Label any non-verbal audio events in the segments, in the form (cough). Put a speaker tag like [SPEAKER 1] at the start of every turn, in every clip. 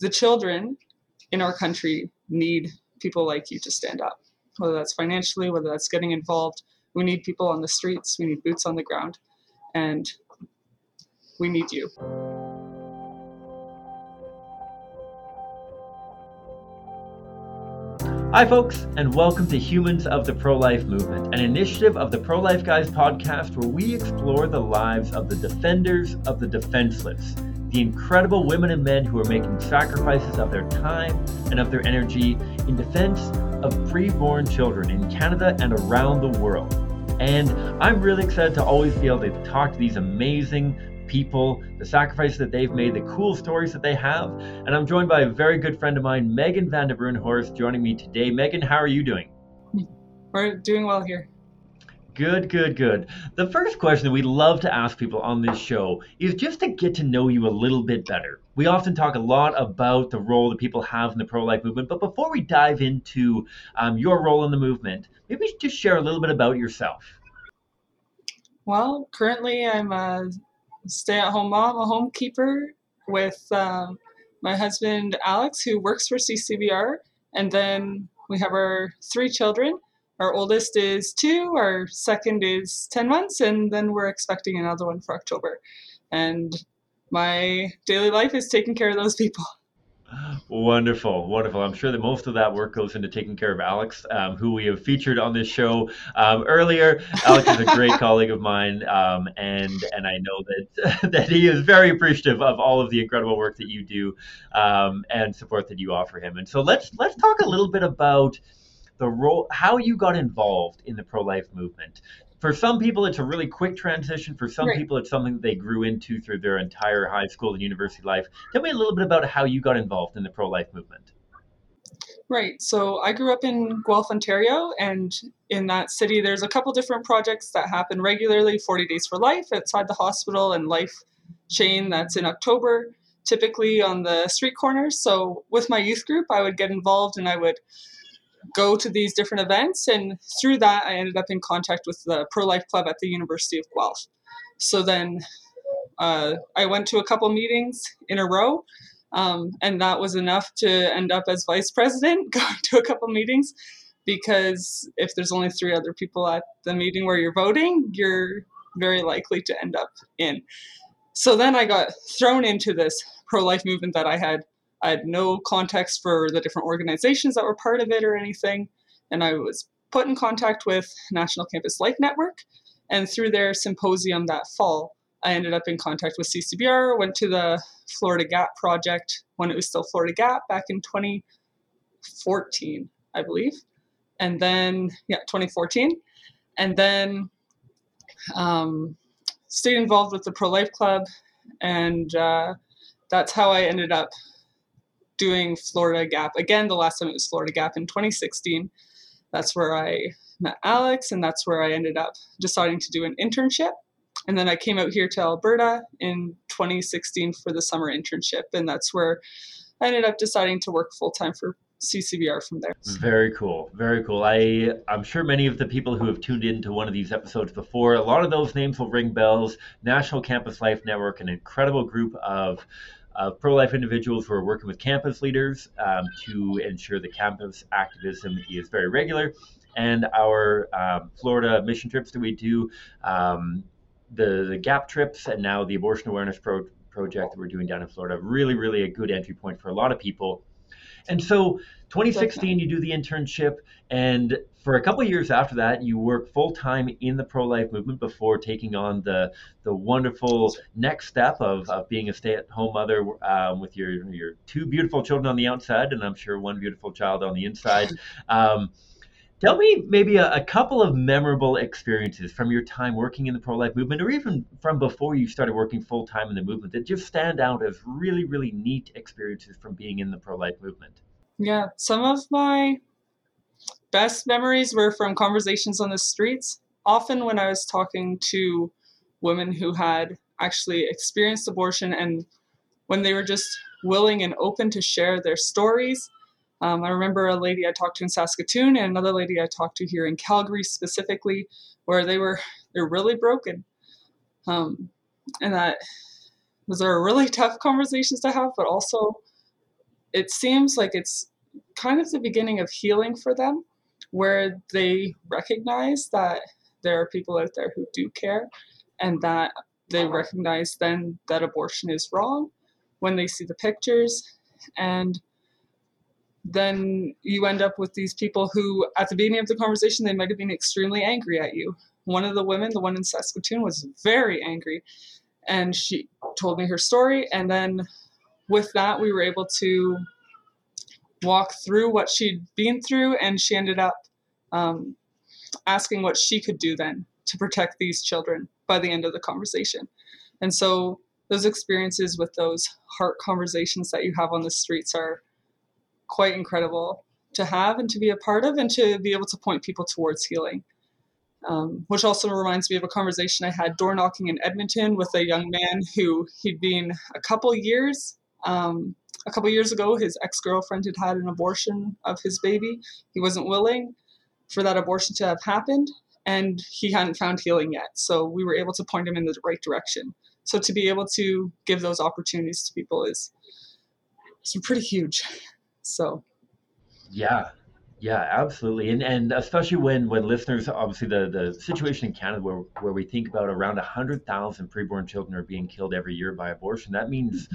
[SPEAKER 1] the children in our country need people like you to stand up, whether that's financially, whether that's getting involved. We need people on the streets, we need boots on the ground, and we need you.
[SPEAKER 2] Hi, folks, and welcome to Humans of the Pro Life Movement, an initiative of the Pro Life Guys podcast where we explore the lives of the defenders of the defenseless, the incredible women and men who are making sacrifices of their time and of their energy in defense of preborn children in Canada and around the world. And I'm really excited to always be able to talk to these amazing people, the sacrifices that they've made, the cool stories that they have. And I'm joined by a very good friend of mine, Meagan Vande Bruinhorst, joining me today. Meagan, how are you doing?
[SPEAKER 1] We're doing well here.
[SPEAKER 2] Good, good, good. The first question that we love to ask people on this show is just to get to know you a little bit better. We often talk a lot about the role that people have in the pro life movement, but before we dive into um, your role in the movement, maybe just share a little bit about yourself.
[SPEAKER 1] Well, currently I'm a stay at home mom, a homekeeper with um, my husband Alex, who works for CCBR. And then we have our three children. Our oldest is two, our second is 10 months, and then we're expecting another one for October. And my daily life is taking care of those people. (laughs)
[SPEAKER 2] Wonderful, wonderful. I'm sure that most of that work goes into taking care of Alex, um, who we have featured on this show um, earlier. Alex is a great (laughs) colleague of mine, um, and and I know that (laughs) that he is very appreciative of all of the incredible work that you do um, and support that you offer him. And so let's let's talk a little bit about the role, how you got involved in the pro life movement. For some people it's a really quick transition. For some right. people it's something that they grew into through their entire high school and university life. Tell me a little bit about how you got involved in the pro-life movement.
[SPEAKER 1] Right. So i grew up in guelph ontario and in that city there's a couple different projects that happen regularly 40 days for life outside the hospital and life chain that's in october typically on the street corners. So with my youth group i would get involved and i would go to these different events. And through that, I ended up in contact with the Pro Life Club at the University of Guelph. So then uh, I went to a couple meetings in a row. Um, and that was enough to end up as vice president, (laughs) going to a couple meetings. Because if there's only three other people at the meeting where you're voting, you're very likely to end up in. So then I got thrown into this pro life movement that I had I had no context for the different organizations that were part of it or anything. And I was put in contact with National Campus Life Network. And through their symposium that fall, I ended up in contact with CCBR, went to the Florida Gap project when it was still Florida Gap back in 2014, I believe. And then, yeah, 2014. And then um, stayed involved with the Pro Life Club. And uh, that's how I ended up doing Florida Gap. Again, the last time it was Florida Gap in 2016. That's where I met Alex, and that's where I ended up deciding to do an internship. And then I came out here to Alberta in 2016 for the summer internship, and that's where I ended up deciding to work full time for CCBR from there.
[SPEAKER 2] Very cool, very cool. I I'm sure many of the people who have tuned into one of these episodes before, a lot of those names will ring bells. National Campus Life Network, an incredible group of of pro life individuals who are working with campus leaders um, to ensure the campus activism is very regular. And our um, Florida mission trips that we do, um, the, the GAP trips, and now the abortion awareness pro- project that we're doing down in Florida, really, really a good entry point for a lot of people. And so 2016, you do the internship, and for a couple years after that, you work full time in the pro life movement before taking on the the wonderful next step of, of being a stay at home mother um, with your your two beautiful children on the outside, and I'm sure one beautiful child on the inside. Um, (laughs) Tell me maybe a, a, couple of memorable experiences from your time working in the pro life movement, or even from before you started working full time in the movement, that just stand out as really, really neat experiences from being in the pro life movement.
[SPEAKER 1] Yeah, some of my best memories were from conversations on the streets. Often, when I was talking to women who had actually experienced abortion and when they were just willing and open to share their stories. Um, I remember a lady I talked to in Saskatoon and another lady I talked to here in Calgary specifically, where they were they're really broken, um, and that those are really tough conversations to have, but also it seems like it's kind of the beginning of healing for them, where they recognize that there are people out there who do care and that they recognize then that abortion is wrong when they see the pictures. And then you end up with these people who at the beginning of the conversation they might have been extremely angry at you one of the women the one in saskatoon was very angry and she told me her story and then with that we were able to walk through what she'd been through and she ended up um, asking what she could do then to protect these children by the end of the conversation. And so those experiences with those heart conversations that you have on the streets are quite incredible to have and to be a part of and to be able to point people towards healing. Um, which also reminds me of a conversation I had door knocking in Edmonton with a young man who he'd been a couple years. Um, a couple years ago, his ex girlfriend had had an abortion of his baby. He wasn't willing for that abortion to have happened, and he hadn't found healing yet. So we were able to point him in the right direction. So to be able to give those opportunities to people is it's pretty huge. So.
[SPEAKER 2] Yeah, yeah, absolutely, and and especially when when listeners, obviously the the situation in Canada where where we think about around hundred thousand preborn children are being killed every year by abortion, that means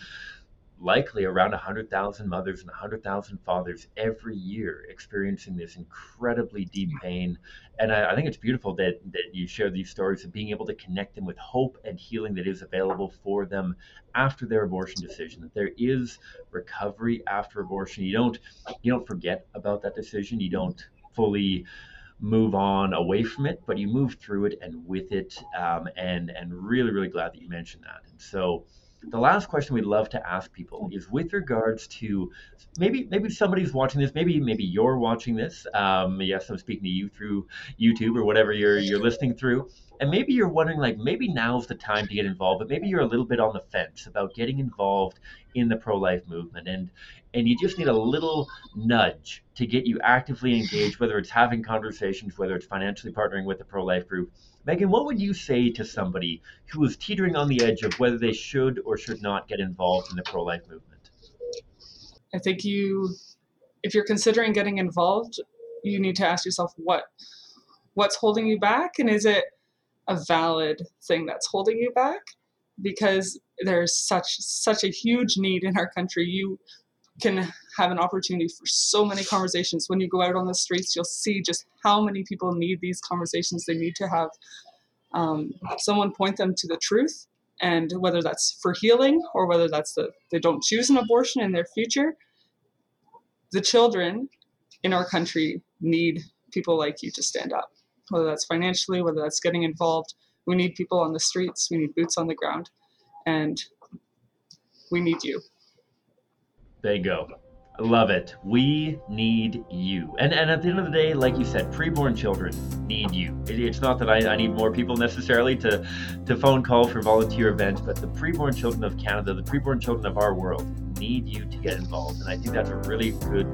[SPEAKER 2] likely around 100,000 mothers and 100,000 fathers every year experiencing this incredibly deep pain. And I, I, think it's beautiful that, that you share these stories of being able to connect them with hope and healing that is available for them after their abortion decision. That there is recovery after abortion. You don't you don't forget about that decision. You don't fully move on away from it, but you move through it and with it. Um, and and really really glad that you mentioned that. And so the last question we'd love to ask people is with regards to maybe maybe somebody's watching this maybe maybe you're watching this um, yes i'm speaking to you through youtube or whatever you're you're listening through and maybe you're wondering like maybe now's the time to get involved but maybe you're a little bit on the fence about getting involved in the pro-life movement and and you just need a little nudge to get you actively engaged whether it's having conversations whether it's financially partnering with a pro-life group Meagan, what would you say to somebody who is teetering on the edge of whether they should or should not get involved in the pro life movement?
[SPEAKER 1] I think you, if you're considering getting involved, you need to ask yourself what what's holding you back and is it a valid thing that's holding you back because there's such such a huge need in our country you can have an opportunity for so many conversations. When you go out on the streets, you'll see just how many people need these conversations. They need to have um, someone point them to the truth, and whether that's for healing or whether that's that they don't choose an abortion in their future. The children in our country need people like you to stand up, whether that's financially, whether that's getting involved. We need people on the streets. We need boots on the ground, and we need you.
[SPEAKER 2] There you go. I love it. We need you. And and at the end of the day, like you said, preborn children need you. It, it's not that I, I need more people necessarily to, to phone call for volunteer events, but the preborn children of Canada, the preborn children of our world, need you to get involved. And I think that's a really good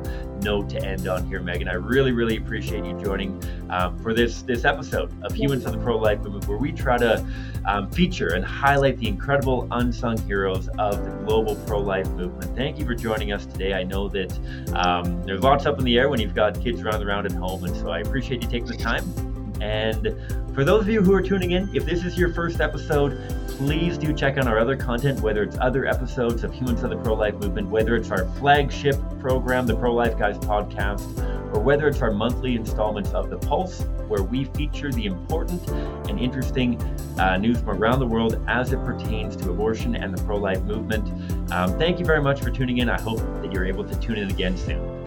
[SPEAKER 2] note to end on here, Meagan. I really, really appreciate you joining um, for this this episode of Humans of the Pro Life Movement, where we try to um, feature and highlight the incredible unsung heroes of the global pro life movement. Thank you for joining us today. I know that um, there's lots up in the air when you've got kids running around at home, and so I appreciate you taking the time. And for those of you who are tuning in, if this is your first episode, please do check out our other content, whether it's other episodes of Humans of the Pro Life Movement, whether it's our flagship program, the Pro Life Guys podcast, or whether it's our monthly installments of The Pulse, where we feature the important and interesting uh, news from around the world as it pertains to abortion and the pro life movement. Um, thank you very much for tuning in. I hope that you're able to tune in again soon.